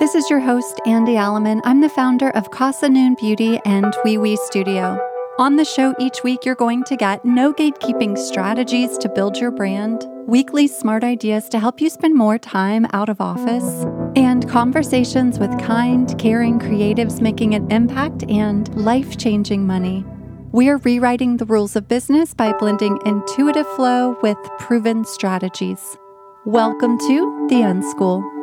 This is your host, Andy Alleman. I'm the founder of Casa Noon Beauty and Wee Wee Studio. On the show each week, you're going to get no gatekeeping strategies to build your brand, weekly smart ideas to help you spend more time out of office, and conversations with kind, caring creatives making an impact and life changing money. We're rewriting the rules of business by blending intuitive flow with proven strategies. Welcome to The Unschool.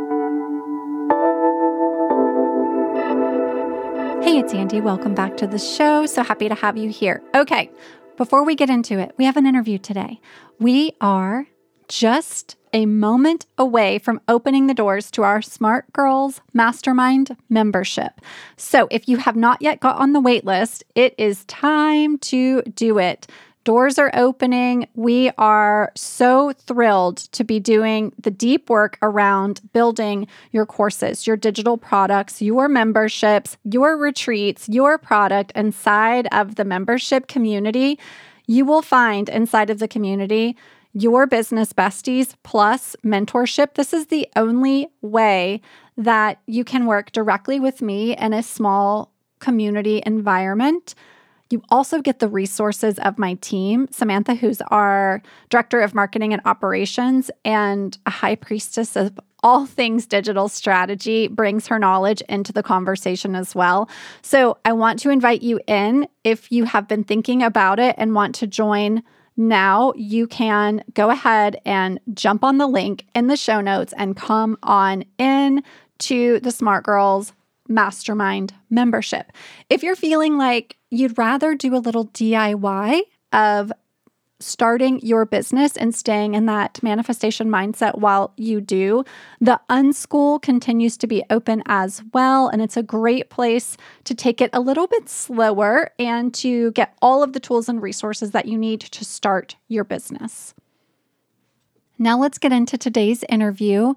Hey, it's Andy. Welcome back to the show. So happy to have you here. Okay, before we get into it, we have an interview today. We are just a moment away from opening the doors to our Smart Girls Mastermind membership. So, if you have not yet got on the wait list, it is time to do it. Doors are opening. We are so thrilled to be doing the deep work around building your courses, your digital products, your memberships, your retreats, your product inside of the membership community. You will find inside of the community your business besties plus mentorship. This is the only way that you can work directly with me in a small community environment. You also get the resources of my team, Samantha, who's our director of marketing and operations and a high priestess of all things digital strategy, brings her knowledge into the conversation as well. So I want to invite you in if you have been thinking about it and want to join now you can go ahead and jump on the link in the show notes and come on in to the Smart Girls Mastermind membership. If you're feeling like you'd rather do a little DIY of starting your business and staying in that manifestation mindset while you do. The Unschool continues to be open as well, and it's a great place to take it a little bit slower and to get all of the tools and resources that you need to start your business. Now, let's get into today's interview.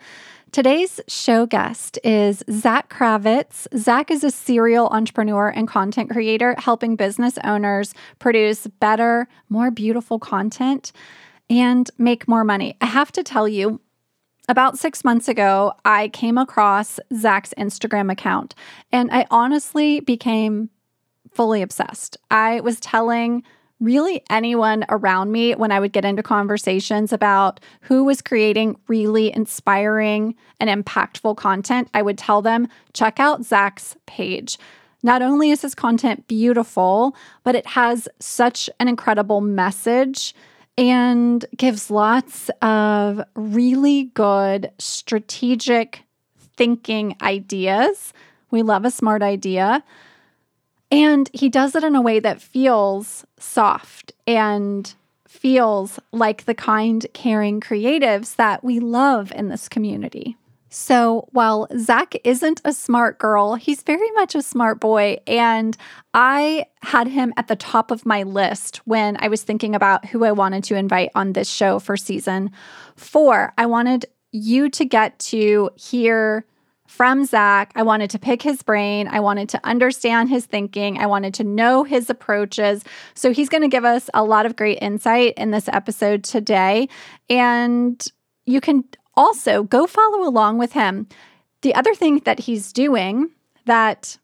Today's show guest is Zack Kravits. Zack is a serial entrepreneur and content creator, helping business owners produce better, more beautiful content and make more money. I have to tell you, about six months ago, I came across Zack's Instagram account and I honestly became fully obsessed. I was telling really anyone around me when I would get into conversations about who was creating really inspiring and impactful content, I would tell them, check out Zack's page. Not only is his content beautiful, but it has such an incredible message and gives lots of really good strategic thinking ideas. We love a smart idea. And he does it in a way that feels soft and feels like the kind, caring creatives that we love in this community. So while Zack isn't a smart girl, he's very much a smart boy. And I had him at the top of my list when I was thinking about who I wanted to invite on this show for season four. I wanted you to get to hear from Zack. I wanted to pick his brain. I wanted to understand his thinking. I wanted to know his approaches. So he's going to give us a lot of great insight in this episode today. And you can also go follow along with him. The other thing that he's doing that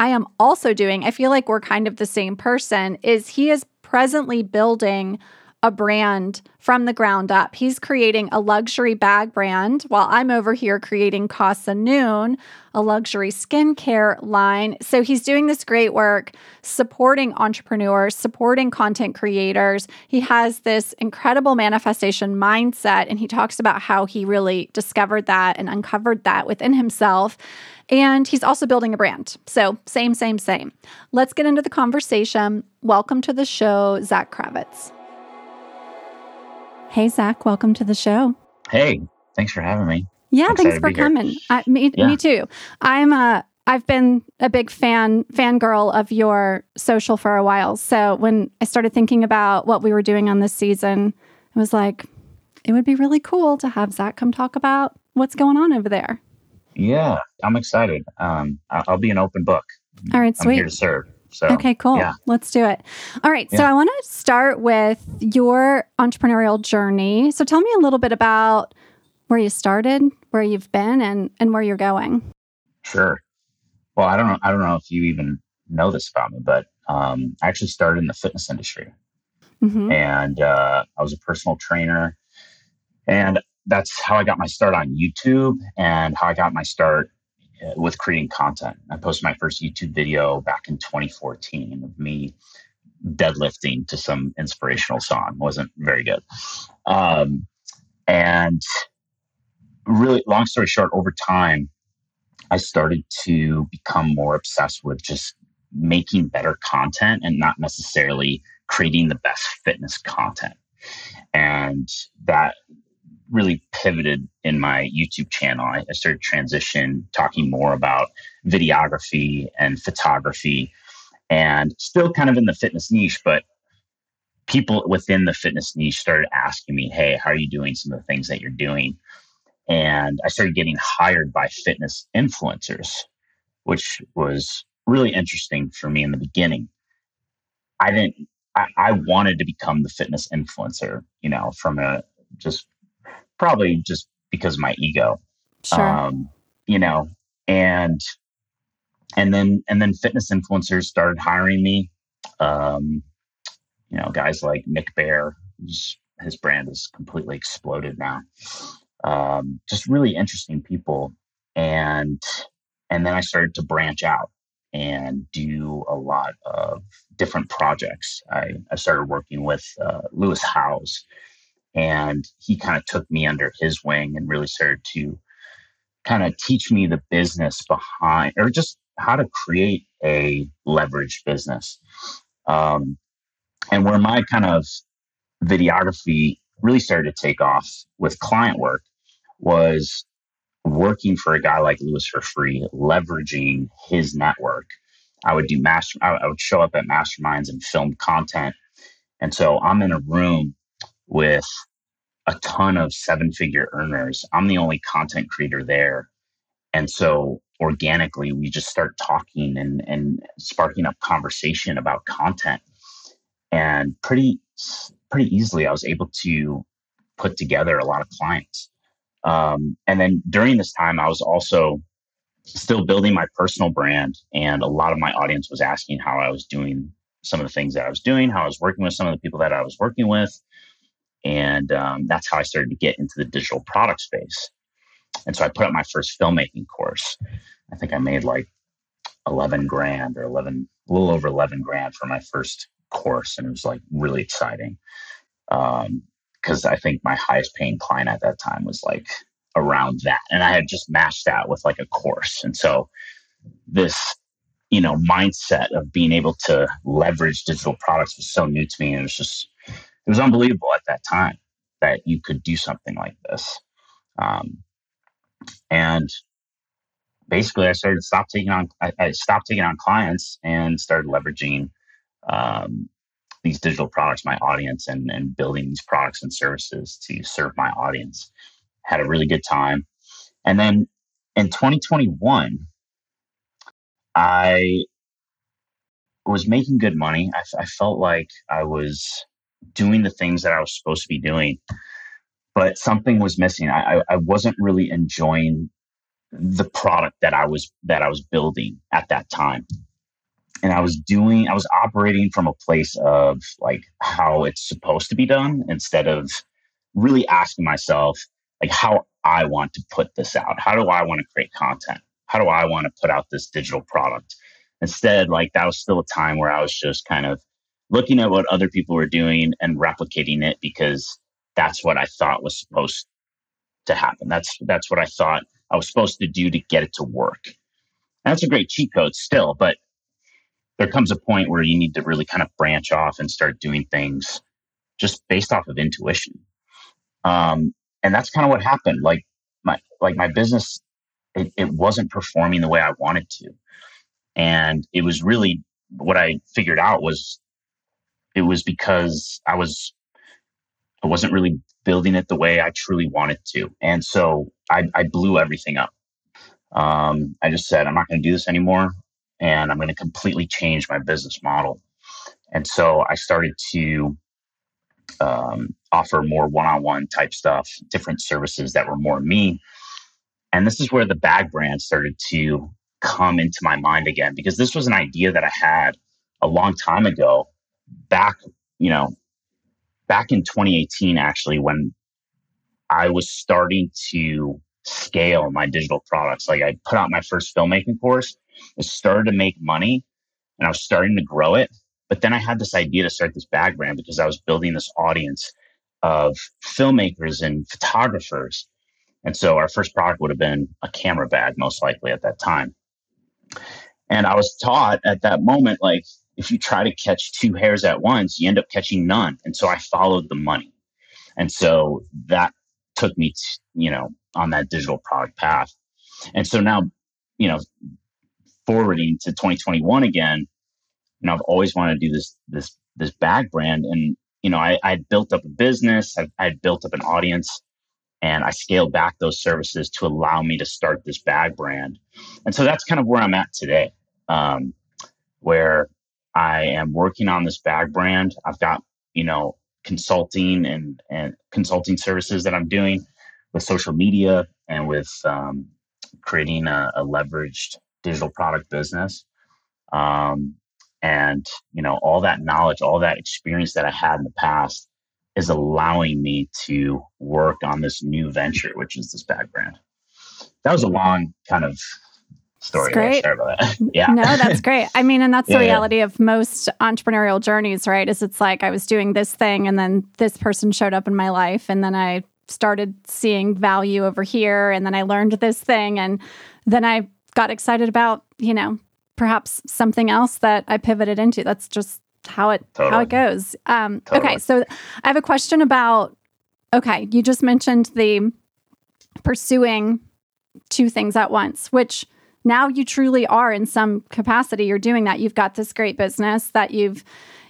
I am also doing, I feel like we're kind of the same person, is he is presently building a brand from the ground up. He's creating a luxury bag brand while I'm over here creating Casa Noon, a luxury skincare line. So he's doing this great work supporting entrepreneurs, supporting content creators. He has this incredible manifestation mindset, and he talks about how he really discovered that and uncovered that within himself. And he's also building a brand. So, same, same, same. Let's get into the conversation. Welcome to the show, Zack Kravits. Hey, Zack, welcome to the show. Hey, thanks for having me. Yeah, thanks for coming. I, me, yeah. me too. I'm a. I've been a big fan fangirl of your social for a while. So when I started thinking about what we were doing on this season, I was like, it would be really cool to have Zack come talk about what's going on over there. Yeah, I'm excited. Um, I'll be an open book. All right, sweet. I'm here to serve. So, okay, cool. Yeah. Let's do it. All right. Yeah. So, I want to start with your entrepreneurial journey. So, tell me a little bit about where you started, where you've been, and, and where you're going. Sure. Well, I don't know. I don't know if you even know this about me, but um, I actually started in the fitness industry, mm-hmm. and uh, I was a personal trainer, and that's how I got my start on YouTube, and how I got my start with creating content. I posted my first YouTube video back in 2014 of me deadlifting to some inspirational song. Wasn't very good, um, and really, long story short, over time I started to become more obsessed with just making better content and not necessarily creating the best fitness content. And that really pivoted in my YouTube channel. I, started transition talking more about videography and photography and still kind of in the fitness niche, but people within the fitness niche started asking me, Hey, how are you doing some of the things that you're doing? And I started getting hired by fitness influencers, which was really interesting for me in the beginning. I didn't, I, I wanted to become the fitness influencer, you know, from a just probably just because of my ego. Sure. Um, you know, and, and then, and then fitness influencers started hiring me. Um, you know, guys like Nick Bare, his brand has completely exploded now um, just really interesting people. And and then I started to branch out and do a lot of different projects. I, I started working with uh, Lewis Howes, and he kind of took me under his wing and really started to kind of teach me the business behind, or just how to create a leverage business. Um, and where my kind of videography really started to take off with client work was working for a guy like Lewis for free, leveraging his network. I would do master, I would show up at masterminds and film content. And so I'm in a room with a ton of seven figure earners. I'm the only content creator there. And so organically, we just start talking and, and sparking up conversation about content. And pretty, pretty easily, I was able to put together a lot of clients. Um, and then during this time, I was also still building my personal brand. And a lot of my audience was asking how I was doing some of the things that I was doing, how I was working with some of the people that I was working with. And um, that's how I started to get into the digital product space. And so I put up my first filmmaking course. I think I made like 11 grand or 11, a little over 11 grand for my first course. And it was like really exciting. Um, because I think my highest paying client at that time was like around that. And I had just matched that with like a course. And so this, you know, mindset of being able to leverage digital products was so new to me. And it was just, it was unbelievable at that time that you could do something like this. Um, and basically I started to stop taking on, I, I stopped taking on clients and started leveraging um, these digital products, my audience, and, and building these products and services to serve my audience. Had a really good time. And then in 2021, I was making good money. I, I felt like I was doing the things that I was supposed to be doing, but something was missing. I, I wasn't really enjoying the product that I was that I was building at that time and I was doing, I was operating from a place of like how it's supposed to be done instead of really asking myself, like, how I want to put this out. How do I want to create content? How do I want to put out this digital product? Instead, like, that was still a time where I was just kind of looking at what other people were doing and replicating it because that's what I thought was supposed to happen. That's that's what I thought I was supposed to do to get it to work. And that's a great cheat code still, but there comes a point where you need to really kind of branch off and start doing things just based off of intuition. Um, and that's kind of what happened. Like my like my business, it, it wasn't performing the way I wanted to, and it was really what I figured out was it was because I was I wasn't really building it the way I truly wanted to, and so I, I blew everything up. Um, I just said I'm not going to do this anymore and I'm going to completely change my business model. And so I started to um, offer more one on one type stuff, different services that were more me. And this is where the bag brand started to come into my mind again because this was an idea that I had a long time ago back, you know, back in 2018 actually when I was starting to scale my digital products. Like I put out my first filmmaking course, it started to make money and I was starting to grow it. But then I had this idea to start this bag brand because I was building this audience of filmmakers and photographers. And so our first product would have been a camera bag, most likely at that time. And I was taught at that moment, like, if you try to catch two hares at once, you end up catching none. And so I followed the money. And so that took me, to, you know, on that digital product path. And so now, you know, forwarding to 2021 again, you know, I've always wanted to do this, this, this bag brand. And, you know, I, I built up a business, I, I built up an audience and I scaled back those services to allow me to start this bag brand. And so that's kind of where I'm at today, um, where I am working on this bag brand. I've got, you know, consulting and, and consulting services that I'm doing with social media and with um, creating a, a, leveraged digital product business. Um, and, you know, all that knowledge, all that experience that I had in the past is allowing me to work on this new venture, which is this bag brand. That was a long kind of story. Great. Sorry about that. yeah. No, that's great. I mean, and that's yeah, the reality yeah. of most entrepreneurial journeys, right? Is it's like I was doing this thing and then this person showed up in my life and then I started seeing value over here and then I learned this thing and then I got excited about, you know, perhaps something else that I pivoted into. That's just how it totally. how it goes. Um, totally. okay, so I have a question about okay, you just mentioned the pursuing two things at once, which now you truly are in some capacity you're doing that you've got this great business that you've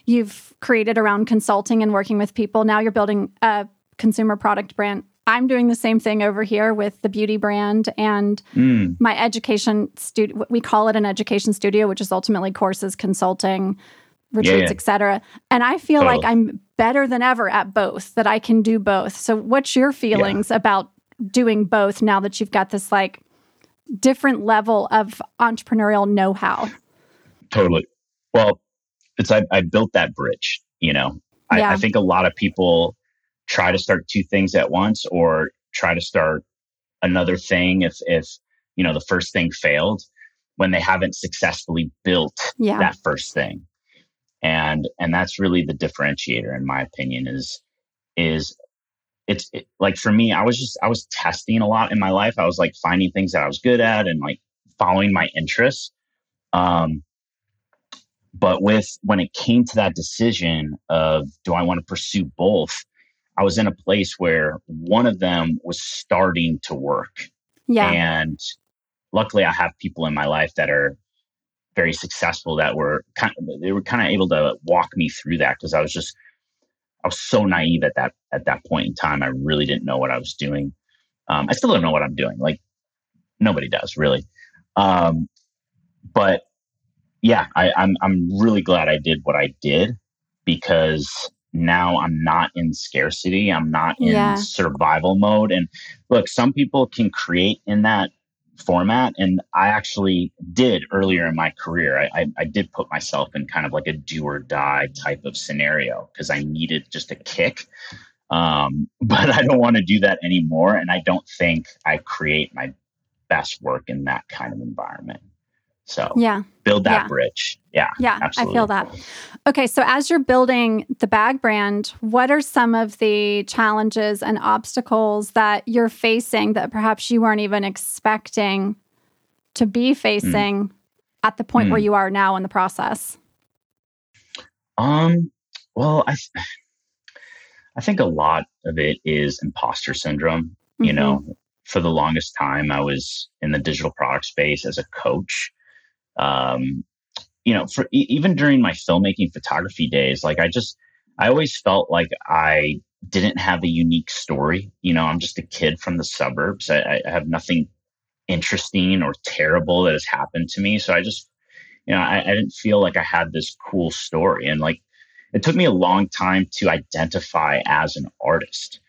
you've created around consulting and working with people now you're building a consumer product brand i'm doing the same thing over here with the beauty brand and mm. my education studio we call it an education studio which is ultimately courses consulting retreats yeah, yeah. etc and i feel like i'm better than ever at both that i can do both so what's your feelings yeah. about doing both now that you've got this like different level of entrepreneurial know-how. Totally. Well, it's I, I built that bridge. You know, I, yeah. I think a lot of people try to start two things at once or try to start another thing if if you know the first thing failed when they haven't successfully built yeah. that first thing and and that's really the differentiator in my opinion is is it's it, like for me, I was just I was testing a lot in my life. I was like finding things that I was good at and like following my interests. Um, but with when it came to that decision of do I want to pursue both, I was in a place where one of them was starting to work. Yeah. And luckily I have people in my life that are very successful that were kind of, they were kind of able to walk me through that because I was just I was so naive at that at that point in time. I really didn't know what I was doing. Um, I still don't know what I'm doing. Like nobody does really. Um, but yeah, I, I'm I'm really glad I did what I did because now I'm not in scarcity. I'm not in yeah. survival mode. And look, some people can create in that format. And I actually did earlier in my career. I, I, I did put myself in kind of like a do or die type of scenario because I needed just a kick. Um, but I don't want to do that anymore. And I don't think I create my best work in that kind of environment. So yeah, build that yeah. bridge. Yeah, yeah, absolutely. I feel that. Okay, so as you're building the bag brand, what are some of the challenges and obstacles that you're facing that perhaps you weren't even expecting to be facing mm. at the point mm. where you are now in the process? Um. Well, I I think a lot of it is imposter syndrome. Mm-hmm. You know, for the longest time, I was in the digital product space as a coach um, you know, for even during my filmmaking photography days, like I just, I always felt like I didn't have a unique story. You know, I'm just a kid from the suburbs. I, I have nothing interesting or terrible that has happened to me. So I just, you know, I, I didn't feel like I had this cool story. And like, it took me a long time to identify as an artist.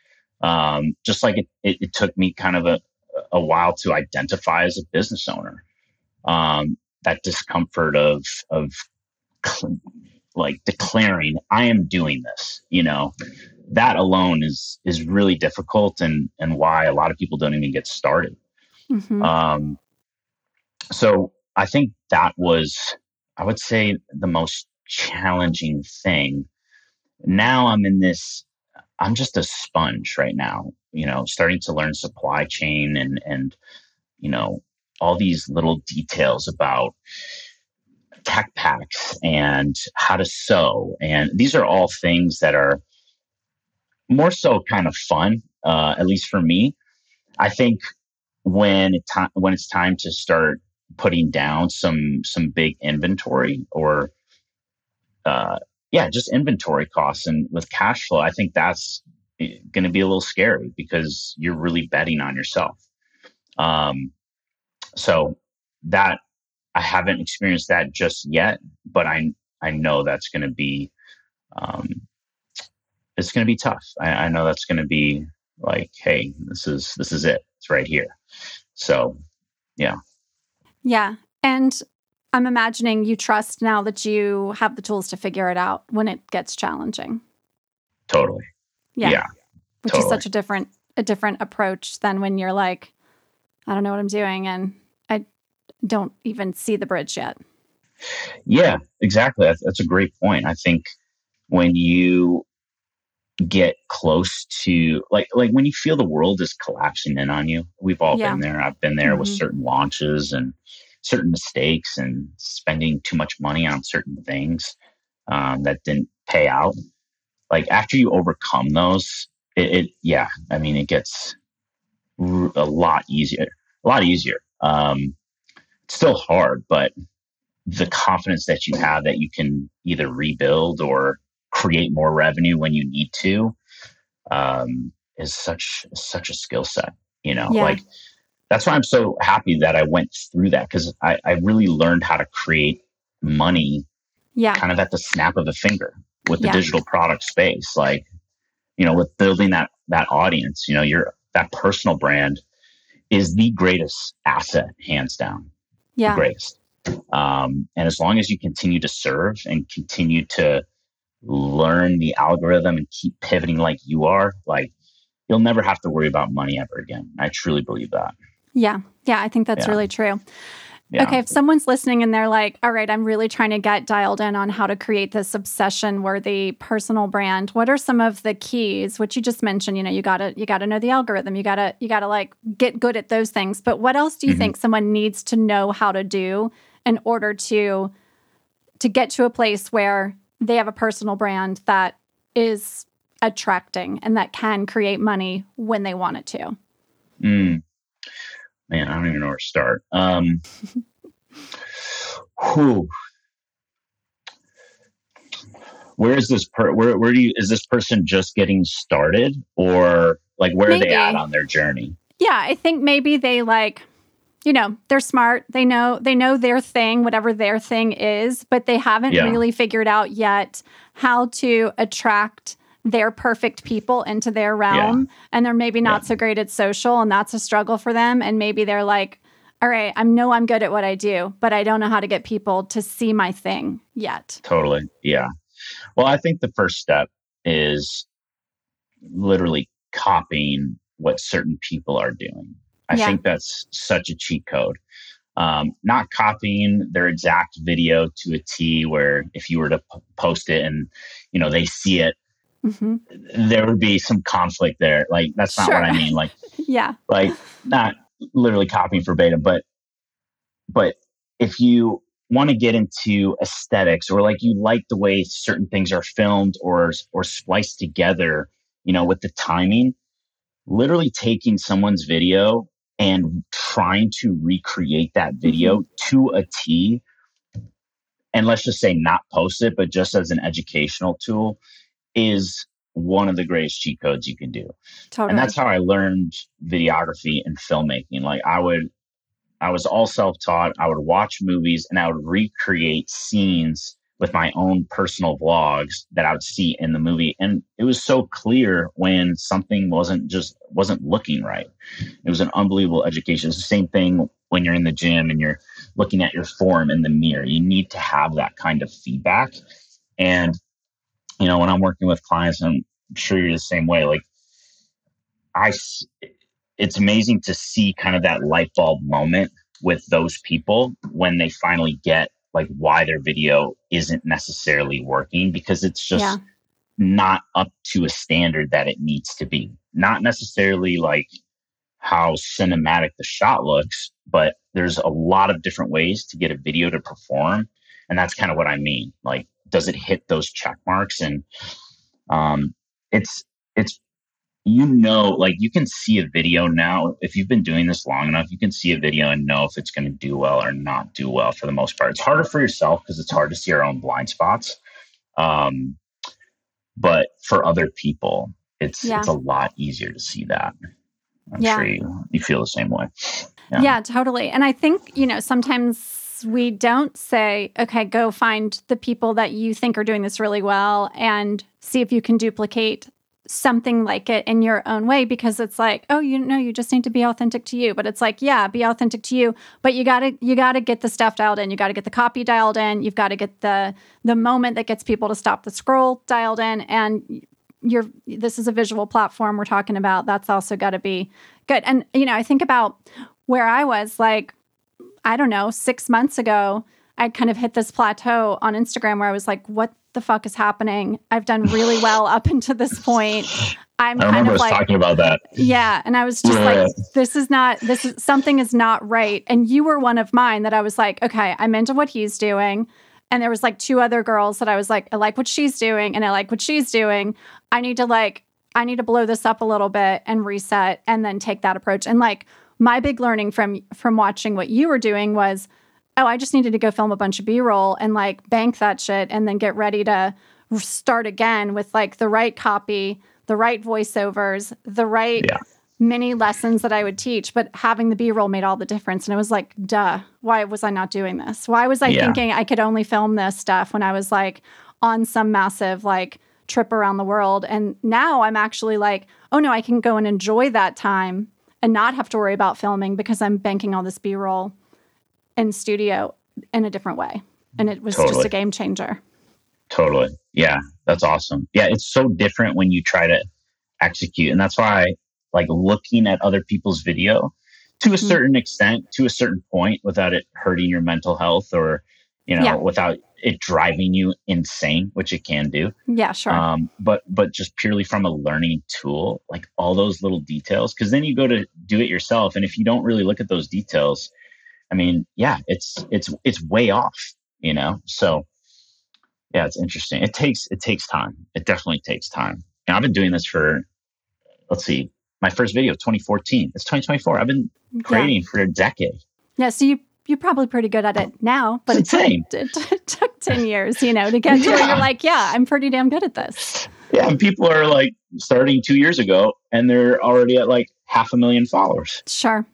Um, just like it, it, it took me kind of a, a while to identify as a business owner. um, that discomfort of of like declaring I am doing this. You know, that alone is is really difficult, and and why a lot of people don't even get started. Mm-hmm. Um, so I think that was, I would say, the most challenging thing. Now I'm in this. I'm just a sponge right now. You know, starting to learn supply chain and and you know all these little details about tech packs and how to sew. And these are all things that are more so kind of fun, uh, at least for me. I think when it when it's time to start putting down some some big inventory or uh, yeah, just inventory costs and with cash flow, I think that's eh, going to be a little scary because you're really betting on yourself. Um, so that I haven't experienced that just yet, but I I know that's going to be um, it's going to be tough. I, I know that's going to be like, hey, this is this is it. It's right here. So, yeah, yeah, and I'm imagining you trust now that you have the tools to figure it out when it gets challenging. Totally. Yeah. yeah which totally. is such a different a different approach than when you're like, I don't know what I'm doing and don't even see the bridge yet. Yeah, exactly. That's, that's a great point. I think when you get close to like like when you feel the world is collapsing in on you we've all yeah. been there i've been there mm-hmm. with certain launches and certain mistakes and spending too much money on certain things um, that didn't pay out like after you overcome those it, it yeah i mean it gets r- a lot easier a lot easier um, still hard, but the confidence that you have that you can either rebuild or create more revenue when you need to um, is such such a skill set. You know, yeah. like that's why I'm so happy that I went through that because I, I really learned how to create money yeah. kind of at the snap of a finger with the yeah. digital product space. Like, you know, with building that that audience, you know, your that personal brand is the greatest asset, hands down yeah. greatest. Um, and as long as you continue to serve and continue to learn the algorithm and keep pivoting like you are, like you'll never have to worry about money ever again. I truly believe that. Yeah. Yeah. I think that's yeah. really true. Yeah. Okay, if someone's listening and they're like, all right, I'm really trying to get dialed in on how to create this obsession worthy personal brand, what are some of the keys, which you just mentioned, you know, you gotta you gotta know the algorithm, you gotta you gotta like get good at those things. But what else do you mm-hmm. think someone needs to know how to do in order to to get to a place where they have a personal brand that is attracting and that can create money when they want it to? Mm man, I don't even know where to start. Um, who? Where is this per? Where where do you is this person just getting started, or like where maybe. are they at on their journey? Yeah, I think maybe they like you know they're smart they know they know their thing whatever their thing is but they haven't yeah. really figured out yet how to attract their perfect people into their realm yeah. and they're maybe not yeah. so great at social and that's a struggle for them and maybe they're like all right i know i'm good at what i do but i don't know how to get people to see my thing yet totally yeah well i think the first step is literally copying what certain people are doing i yeah. think that's such a cheat code um, not copying their exact video to a T where if you were to p- post it and you know they see it mm-hmm. there would be some conflict there. Like that's not sure. what I mean. Like yeah, like not literally copying verbatim, but but if you want to get into aesthetics or like you like the way certain things are filmed or or spliced together, you know, with the timing, literally taking someone's video and trying to recreate that video mm-hmm. to a T and let's just say not post it, but just as an educational tool is one of the greatest cheat codes you can do. Totally. And that's how I learned videography and filmmaking. Like I would I was all self-taught. I would watch movies and I would recreate scenes with my own personal vlogs that I would see in the movie. And it was so clear when something wasn't just wasn't looking right. It was an unbelievable education. It's the same thing when you're in the gym and you're looking at your form in the mirror. You need to have that kind of feedback. And, you know, when I'm working with clients, I'm sure you're the same way. Like, I, it's amazing to see kind of that light bulb moment with those people when they finally get like why their video isn't necessarily working because it's just yeah. not up to a standard that it needs to be. Not necessarily like how cinematic the shot looks, but there's a lot of different ways to get a video to perform. And that's kind of what I mean. Like, does it hit those check marks? And um, it's it's you know, like you can see a video now. If you've been doing this long enough, you can see a video and know if it's going to do well or not do well for the most part. It's harder for yourself because it's hard to see our own blind spots. Um, but for other people, it's yeah. it's a lot easier to see that. I'm yeah. sure you, you feel the same way. Yeah. yeah, totally. And I think, you know, sometimes we don't say, okay, go find the people that you think are doing this really well and see if you can duplicate something like it in your own way. Because it's like oh you know you just need to be authentic to you. But it's like yeah be authentic to you but you got to you got to get the stuff dialed in. You got to get the copy dialed in. You've got to get the the moment that gets people to stop the scroll dialed in. And you're this is a visual platform we're talking about. That's also got to be good. And you know i think about where i was like i don't know 6 months ago i kind of hit this plateau on instagram where i was like what the fuck is happening? I've done really well up until this point. I'm I kind of like talking about that. Yeah, and I was just yeah. like, this is not this is something is not right. And you were one of mine that I was like, okay, I'm into what he's doing. And there was like two other girls that I was like, I like what she's doing, and I like what she's doing. I need to like, I need to blow this up a little bit and reset, and then take that approach. And like my big learning from from watching what you were doing was oh, I just needed to go film a bunch of B roll and like bank that shit and then get ready to start again with like the right copy, the right voiceovers, the right yeah. mini lessons that I would teach. But having the B roll made all the difference. And it was like, duh, why was I not doing this? Why was I yeah. thinking I could only film this stuff when I was like on some massive like trip around the world? And now I'm actually like, oh no, I can go and enjoy that time and not have to worry about filming because I'm banking all this B roll in studio in a different way. And it was totally. just a game changer. Totally. Yeah. That's awesome. Yeah. It's so different when you try to execute. And that's why, like, looking at other people's video to a mm-hmm. certain extent, to a certain point, without it hurting your mental health or, you know, yeah. without it driving you insane, which it can do. Yeah, sure. Um, but but just purely from a learning tool, like all those little details, because then you go to do it yourself, and if you don't really look at those details, I mean, yeah, it's it's it's way off, you know. So yeah, it's interesting. It takes it takes time. It definitely takes time. And I've been doing this for let's see, my first video 2014. It's 2024. I've been creating yeah. for a decade. Yeah, so you you're probably pretty good at it now, but it took, it, it took 10 years, you know, to get to yeah. where you're like, yeah, I'm pretty damn good at this. Yeah, and people are like starting two years ago and they're already at like half a million followers. Sure.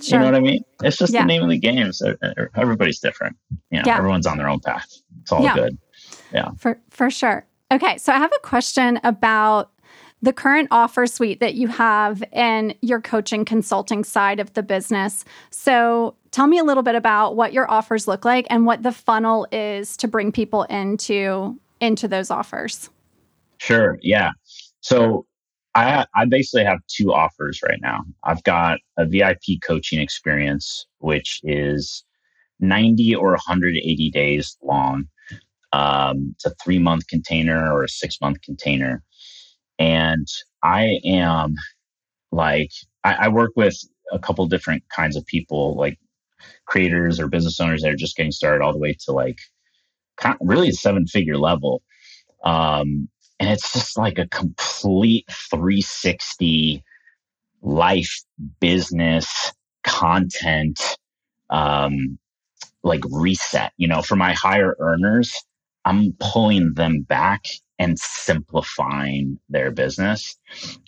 Sure. You know what I mean? It's just yeah. the name of the game. So uh, everybody's different. You know, yeah. everyone's on their own path. It's all yeah. good. Yeah. For for sure. Okay, so I have a question about the current offer suite that you have in your coaching consulting side of the business. So, tell me a little bit about what your offers look like and what the funnel is to bring people into into those offers. Sure. Yeah. So, I I basically have two offers right now. I've got a VIP coaching experience, which is 90 or 180 days long. Um, it's a three month container or a six month container. And I am like, I, I work with a couple different kinds of people, like creators or business owners that are just getting started all the way to like really a seven figure level. Um, and it's just like a complete 360 life, business, content, um, like reset. You know, for my higher earners, I'm pulling them back and simplifying their business.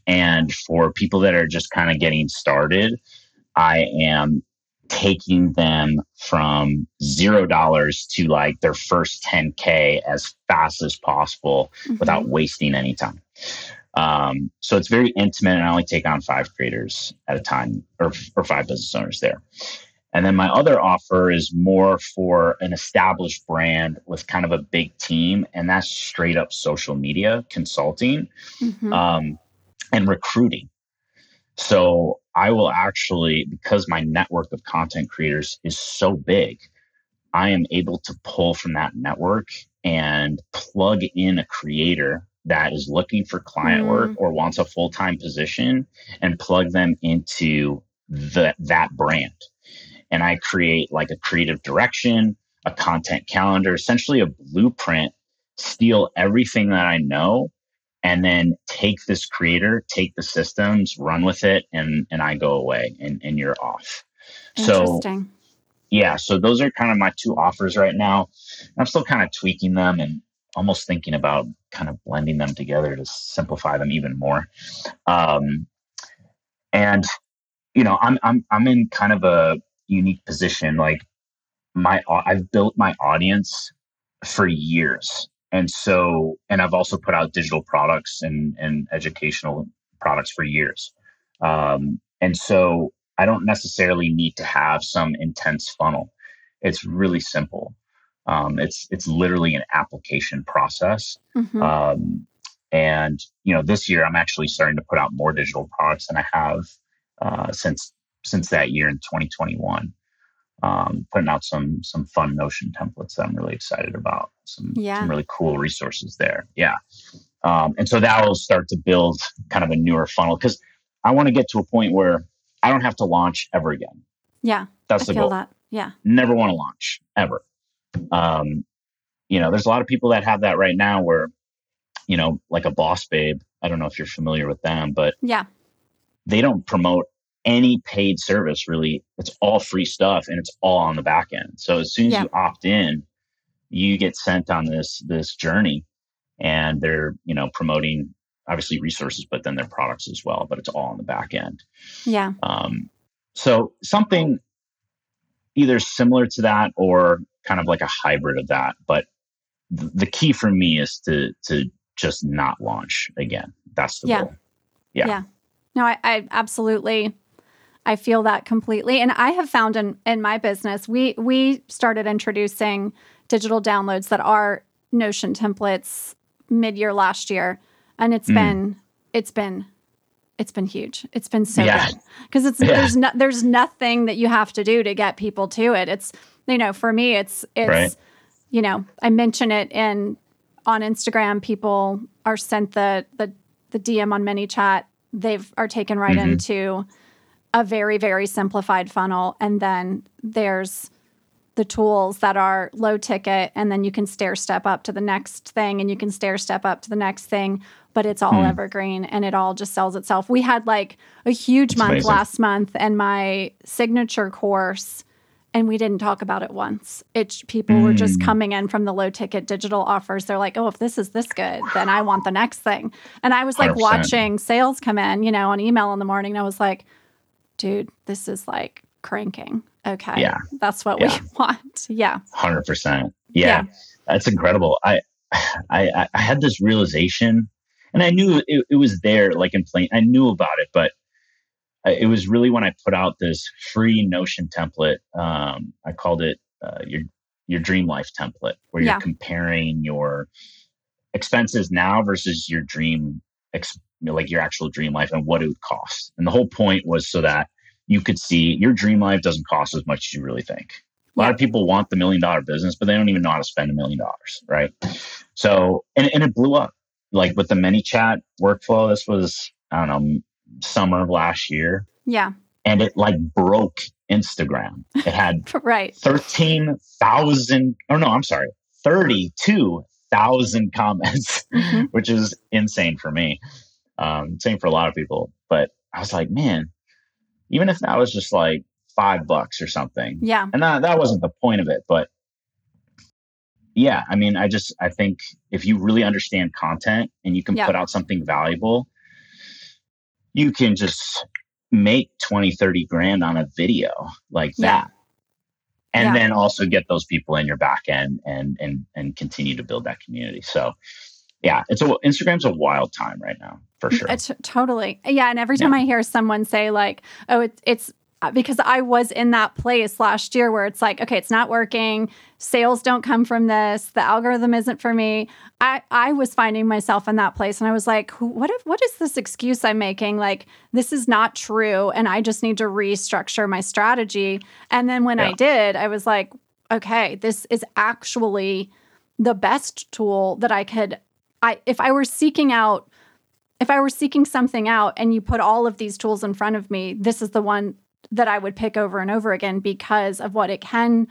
And for people that are just kind of getting started, I am taking them from zero dollars to like their first 10k as fast as possible mm-hmm. without wasting any time um, so it's very intimate and i only take on five creators at a time or, or five business owners there And then my other offer is more for an established brand with kind of a big team, and that's straight up social media consulting mm-hmm. um, and recruiting. So I will actually, because my network of content creators is so big, I am able to pull from that network and plug in a creator that is looking for client mm. work or wants a full time position and plug them into the, that brand. And I create like a creative direction, a content calendar, essentially a blueprint, steal everything that I know and then take this creator, take the systems, run with it, and and I go away and, and you're off. So yeah, so those are kind of my two offers right now. I'm still kind of tweaking them and almost thinking about kind of blending them together to simplify them even more. Um, and you know, I'm I'm I'm in kind of a unique position. Like my I've built my audience for years and so, and I've also put out digital products and, and educational products for years. Um, and so I don't necessarily need to have some intense funnel. It's really simple. Um, it's it's literally an application process. Mm-hmm. Um, and you know, this year I'm actually starting to put out more digital products than I have uh, since since that year in 2021 um, putting out some some fun Notion templates that I'm really excited about. Some, yeah. some really cool resources there. Yeah. Um, and so that will start to build kind of a newer funnel because I want to get to a point where I don't have to launch ever again. Yeah. That's I the goal. That. Yeah. Never want to launch ever. Um, you know, there's a lot of people that have that right now where, you know, like a boss babe. I don't know if you're familiar with them, but yeah, they don't promote any paid service really it's all free stuff and it's all on the back end. So as soon as yeah. you opt in you get sent on this this journey and they're you know promoting obviously resources but then their products as well but it's all on the back end. Yeah. Um so something either similar to that or kind of like a hybrid of that but th- the key for me is to to just not launch again. That's the yeah. goal. Yeah. Yeah. No I, I absolutely I feel that completely. And I have found in in my business, we we started introducing digital downloads that are Notion templates mid-year last year, and it's mm. been it's been it's been huge. It's been so yeah. good because it's yeah. there's no, there's nothing that you have to do to get people to it. It's you know for me it's it's right. you know I mention it in on Instagram. People are sent the the the DM on ManyChat. They've are taken right mm-hmm. into a very, very simplified funnel. And then there's the tools that are low ticket, and then you can stair step up to the next thing, and you can stair step up to the next thing, but it's all mm. evergreen and it all just sells itself. We had like a huge That's month amazing. last month, and my signature course and we didn't talk about it once. It people mm. were just hmm. coming in from the low ticket digital offers. They're like, "Oh, if this is this good, then I want the next thing." And I was like 100%. watching sales come in, you know, on email in the morning. And I was like, dude, this is like cranking. Okay. Yeah. That's what yeah. we want. Yeah. 100%. Yeah. yeah. That's incredible. I, I, I had this realization and I knew it, it was there, like in plain, I knew about it, but it was really when I put out this free Notion template. Um, I called it uh, your your dream life template, where you're comparing your expenses now versus your dream ex- you know, like your actual dream life and what it would cost. And the whole point was so that you could see your dream life doesn't cost as much as you really think. A lot of people want the million dollar business, but they don't even know how to spend a million dollars, right? So, and, and it blew up. Like with the ManyChat workflow, this was, I don't know, summer of last year. Yeah. And it like broke Instagram. It had right 13,000, oh no, I'm sorry, 32,000 comments, mm-hmm. which is insane for me. Um, same for a lot of people. But I was like, man, even if that was just like five bucks or something. Yeah. And that, that wasn't the point of it. But yeah, I mean, I just, I think if you really understand content and you can yeah. put out something valuable, you can just make 20, 30 grand on a video like yeah. that. And yeah. then also get those people in your back end and, and, and continue to build that community. So, yeah, it's a Instagram's a wild time right now for sure. It's totally. Yeah, and every time yeah. I hear someone say like, "Oh, it's it's because I was in that place last year where it's like, okay, it's not working. Sales don't come from this. The algorithm isn't for me. I, I was finding myself in that place and I was like, what if what is this excuse I'm making? Like this is not true and I just need to restructure my strategy. And then when yeah. I did, I was like, okay, this is actually the best tool that I could I if I were seeking out if I were seeking something out and you put all of these tools in front of me, this is the one that I would pick over and over again because of what it can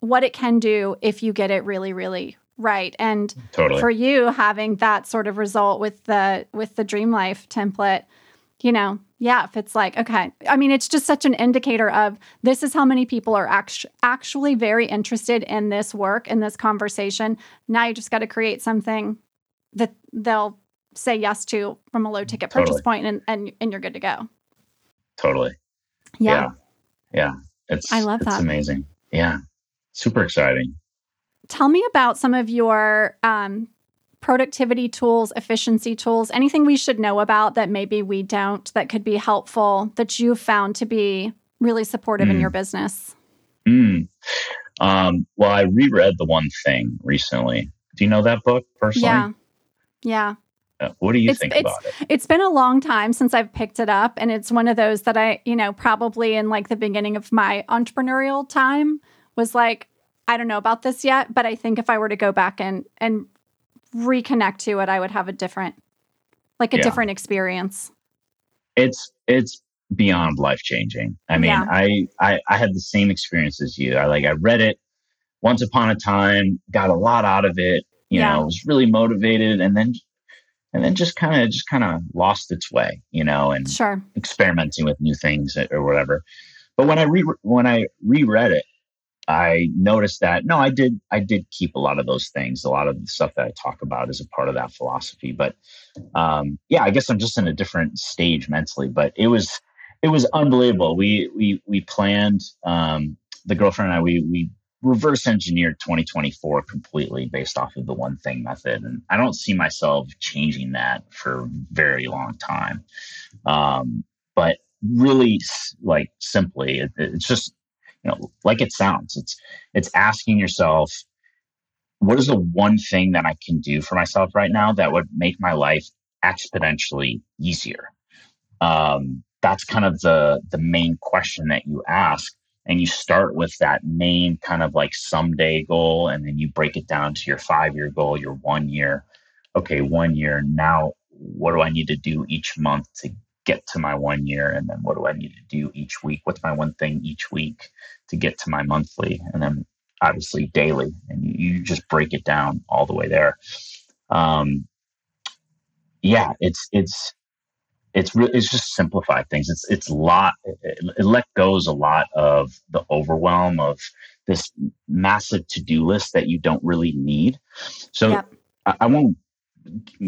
what it can do if you get it really really right. And totally. for you having that sort of result with the with the dream life template, you know, yeah, if it's like, okay, I mean, it's just such an indicator of this is how many people are act- actually very interested in this work, in this conversation. Now you just got to create something that they'll say yes to from a low ticket purchase totally. point and, and, and you're good to go. Totally. Yeah. Yeah. yeah. It's, I love it's that. amazing. Yeah. Super exciting. Tell me about some of your um, productivity tools, efficiency tools, anything we should know about that maybe we don't that could be helpful that you've found to be really supportive mm. in your business? Mm. Um, well, I reread The One Thing recently. Do you know that book personally? Yeah. Yeah. Uh, what do you it's, think it's, about it? It's been a long time since I've picked it up. And it's one of those that I, you know, probably in like the beginning of my entrepreneurial time was like, I don't know about this yet, but I think if I were to go back and and reconnect to it, I would have a different, like a yeah. different experience. It's it's beyond life changing. I mean, yeah. I, I I had the same experience as you. I like I read it once upon a time, got a lot out of it. You yeah. know, was really motivated, and then and then just kind of just kind of lost its way. You know, and sure experimenting with new things or whatever. But when I re when I reread it, I noticed that no, I did I did keep a lot of those things. A lot of the stuff that I talk about is a part of that philosophy. But um, yeah, I guess I'm just in a different stage mentally. But it was it was unbelievable. We we we planned um, the girlfriend and I we we reverse engineered 2024 completely based off of the one thing method, and I don't see myself changing that for a very long time. Um, but really, like simply, it, it's just you know, like it sounds. It's it's asking yourself, what is the one thing that I can do for myself right now that would make my life exponentially easier? Um, that's kind of the the main question that you ask, and you start with that main kind of like someday goal, and then you break it down to your five year goal, your one year. Okay, one year now. What do I need to do each month to get to my one year and then what do i need to do each week what's my one thing each week to get to my monthly and then obviously daily and you just break it down all the way there um yeah it's it's it's really it's just simplify things it's it's a lot it, it let goes a lot of the overwhelm of this massive to-do list that you don't really need so yep. I, I won't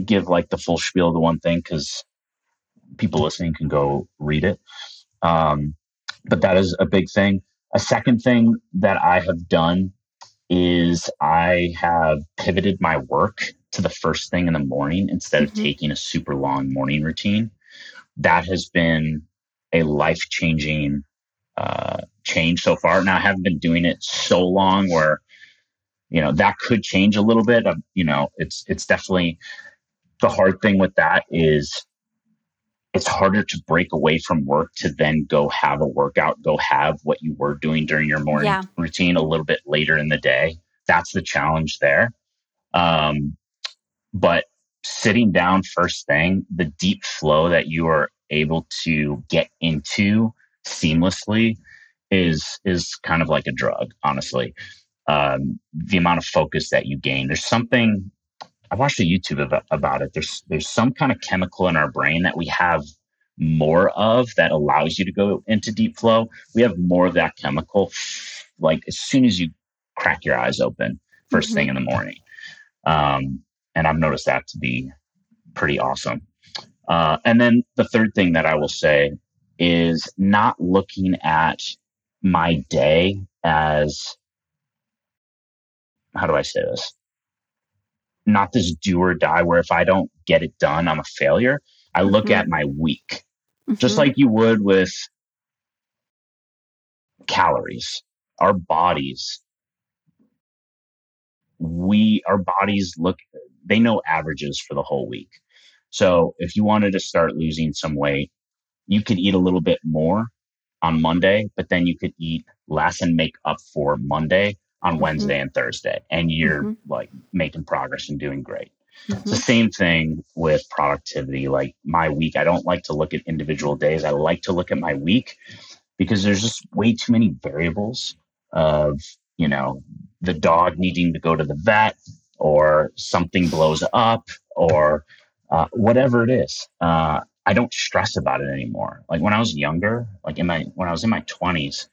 give like the full spiel of the one thing because people listening can go read it. Um, but that is a big thing. A second thing that I have done is I have pivoted my work to the first thing in the morning instead mm-hmm. of taking a super long morning routine. That has been a life changing uh, change so far. Now, I haven't been doing it so long where, you know, that could change a little bit. Of, you know, it's it's definitely the hard thing with that is it's harder to break away from work to then go have a workout, go have what you were doing during your morning yeah. routine a little bit later in the day. That's the challenge there. Um, but sitting down first thing, the deep flow that you are able to get into seamlessly is is kind of like a drug, honestly. Um, the amount of focus that you gain. There's something I watched a YouTube about, about it. There's there's some kind of chemical in our brain that we have more of that allows you to go into deep flow. We have more of that chemical like as soon as you crack your eyes open 1st mm-hmm. thing in the morning. Um, and I've noticed that to be pretty awesome. Uh, and then the third thing that I will say is not looking at my day as how do I say this? not this do or die where if I don't get it done, I'm a failure. I look mm-hmm. at my week, mm-hmm. just like you would with calories. Our bodies, we, our bodies look, they know averages for the whole week. So if you wanted to start losing some weight, you could eat a little bit more on Monday, but then you could eat less and make up for Monday on mm-hmm. Wednesday and Thursday. And you're mm-hmm. like making progress and doing great. Mm-hmm. It's the same thing with productivity. Like my week, I don't like to look at individual days. I like to look at my week because there's just way too many variables of, you know, the dog needing to go to the vet or something blows up or uh, whatever it is. Uh, I don't stress about it anymore. Like when I was younger, like in my when I was in my twenties,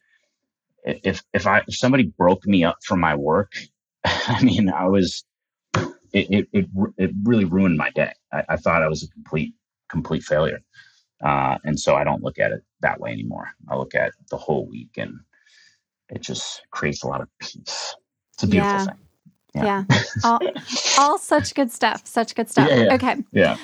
if if I if somebody broke me up from my work, I mean, I was it it it, it really ruined my day. I, I, thought I was a complete complete failure, uh, and so I don't look at it that way anymore. I look at the whole week, and it just creates a lot of peace. It's a beautiful yeah. thing. Yeah. yeah. All, all such good stuff. Such good stuff. Yeah, yeah. Okay. Yeah.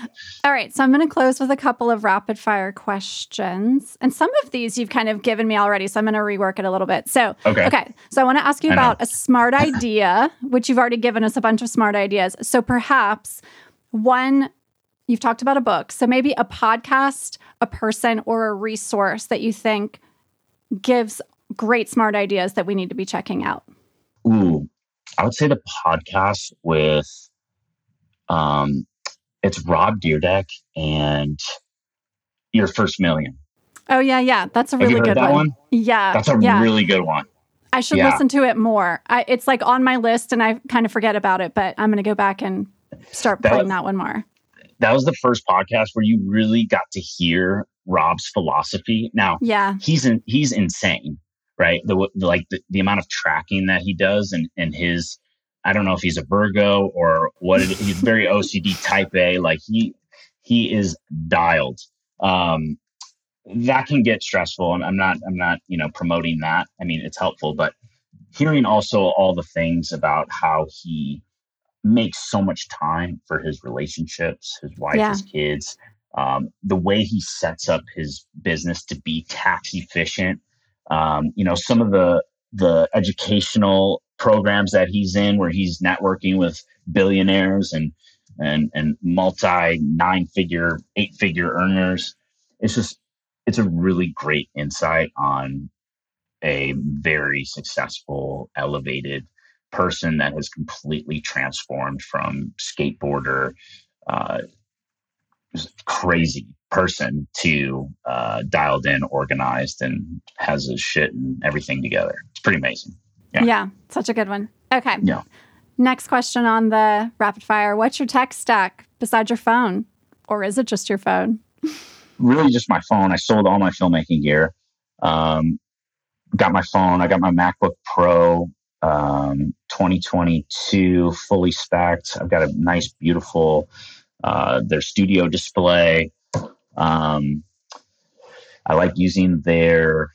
All right. So I'm going to close with a couple of rapid fire questions. And some of these you've kind of given me already. So I'm going to rework it a little bit. So, okay. Okay. So I want to ask you about a smart idea, which you've already given us a bunch of smart ideas. So perhaps one, you've talked about a book. So maybe a podcast, a person, or a resource that you think gives great smart ideas that we need to be checking out. Ooh, I would say the podcast with um it's Rob Dyrdek and Your First Million. Oh yeah, yeah. That's a really good one. one. Yeah. That's a yeah. really good one. I should yeah. listen to it more. I, it's like on my list and I kind of forget about it, but I'm going to go back and start that, playing that one more. That was the first podcast where you really got to hear Rob's philosophy. Now, yeah, he's in, he's insane right? The, like the, the amount of tracking that he does and, and his, I don't know if he's a Virgo or what it, he's very OCD type A. Like he, he is dialed. Um, that can get stressful and I'm not, I'm not, you know, promoting that. I mean, it's helpful, but hearing also all the things about how he makes so much time for his relationships, his wife, yeah. his kids, um, the way he sets up his business to be tax efficient um, you know, some of the the educational programs that he's in, where he's networking with billionaires and and and multi nine figure, eight figure earners. It's just it's a really great insight on a very successful, elevated person that has completely transformed from skateboarder, uh, crazy person to uh, dialed in, organized, and has his shit and everything together. It's pretty amazing. Yeah. yeah, such a good one. Okay. Yeah. Next question on the rapid fire What's your tech stack besides your phone? Or is it just your phone? really, just my phone. I sold all my filmmaking gear. Um, got my phone. I got my MacBook Pro um, 2022 fully stacked. I've got a nice, beautiful uh, their studio display. Um, I like using their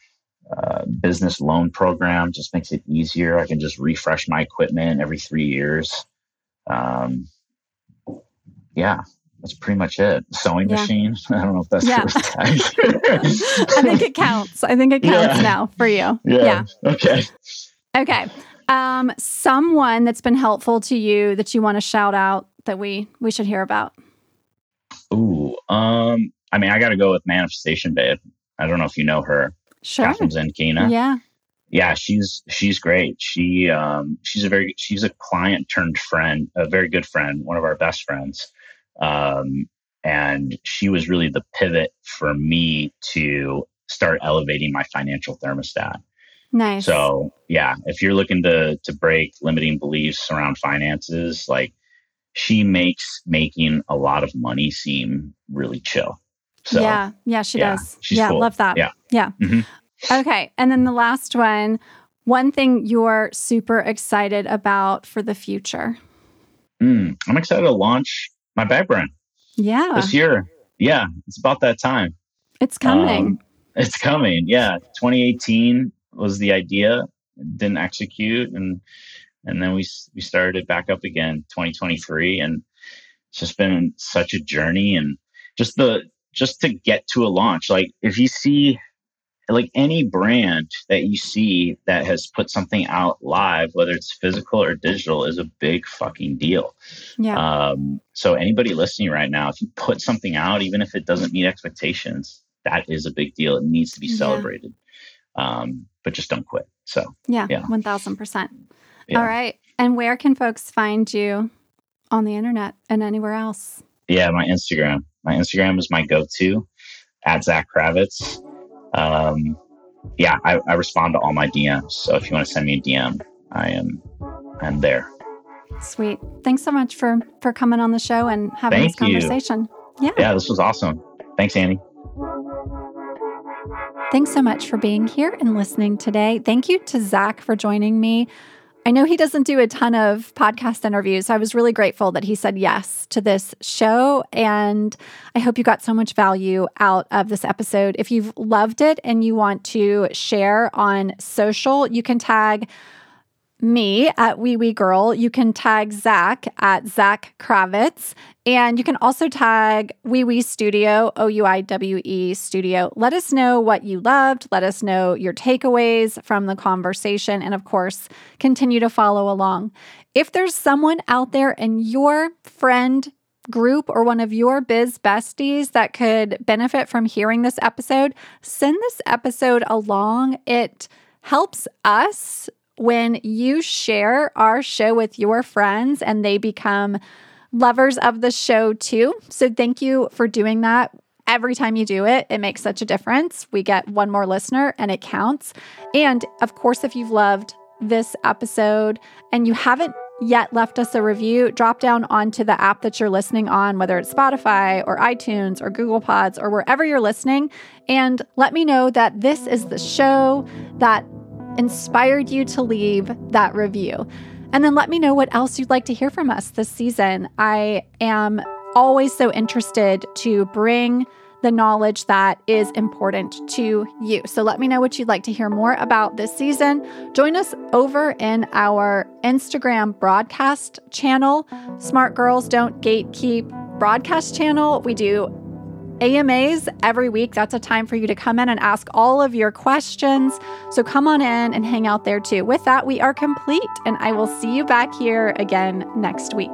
uh, business loan program. Just makes it easier. I can just refresh my equipment every three years. Um, yeah, that's pretty much it. Sewing yeah. machine. I don't know if that's. Yeah. I think it counts. I think it counts yeah. now for you. Yeah. yeah. Okay. Okay. Um, someone that's been helpful to you that you want to shout out that we we should hear about. Ooh, um, I mean, I got to go with Manifestation Babe. I don't know if you know her. Sure. Kathrin Zenkina. Yeah. Yeah, she's she's great. She um she's a very she's a client turned friend, a very good friend, one of our best friends. Um and she was really the pivot for me to start elevating my financial thermostat. Nice. So yeah, if you're looking to to break limiting beliefs around finances, like she makes making a lot of money seem really chill. So, yeah, yeah, she yeah, does. yeah, cool. love that. Yeah, yeah. Mm-hmm. Okay, and then the last one. One thing you're super excited about for the future. Mm, I'm excited to launch my bag brand. Yeah, this year. Yeah, it's about that time. It's coming. Um, it's coming. Yeah, 2018 was the idea. Didn't execute, and and then we we started it back up again 2023, and it's just been such a journey and just the just to get to a launch. Like if you see like any brand that you see that has put something out live, whether it's physical or digital, is a big fucking deal. Yeah. Um, so anybody listening right now, if you put something out, even if it doesn't meet expectations, that is a big deal. It needs to be Yeah. celebrated. Um, but just don't quit. So Yeah, Yeah. 1000%. Yeah. All right. And where can folks find you on the internet and anywhere else? yeah, my Instagram. My Instagram is my go-to at Zack Kravits. Um, yeah, I, I respond to all my DMs. So if you want to send me a DM, I am I'm there. Sweet. Thanks so much for for coming on the show and having Thank this you. conversation. Yeah. Yeah, this was awesome. Thanks, Annie. Thanks so much for being here and listening today. Thank you to Zack for joining me. I know he doesn't do a ton of podcast interviews. So I was really grateful that he said yes to this show. And I hope you got so much value out of this episode. If you've loved it and you want to share on social, you can tag me at Oui We Girl. You can tag Zack at Zack Kravits. And you can also tag Oui We Studio, O U I W E Studio. Let us know what you loved. Let us know your takeaways from the conversation. And of course, continue to follow along. If there's someone out there in your friend group or one of your biz besties that could benefit from hearing this episode, send this episode along. It helps us when you share our show with your friends and they become lovers of the show too. So thank you for doing that. Every time you do it, it makes such a difference. We get one more listener and it counts. And of course, if you've loved this episode and you haven't yet left us a review, drop down onto the app that you're listening on, whether it's Spotify or iTunes or Google Pods or wherever you're listening, and let me know that this is the show that inspired you to leave that review. And then let me know what else you'd like to hear from us this season. I am always so interested to bring the knowledge that is important to you. So let me know what you'd like to hear more about this season. Join us over in our Instagram broadcast channel, Smart Girls Don't Gatekeep broadcast channel. We do AMAs every week. That's a time for you to come in and ask all of your questions. So come on in and hang out there too. With that, we are complete, and I will see you back here again next week.